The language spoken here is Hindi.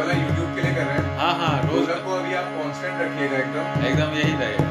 वाला यूट्यूब के लिए कर रहे हैं हाँ हाँ रोज को अभी आप कॉन्स्टेंट रखिएगा एकदम। एकदम यही रहेगा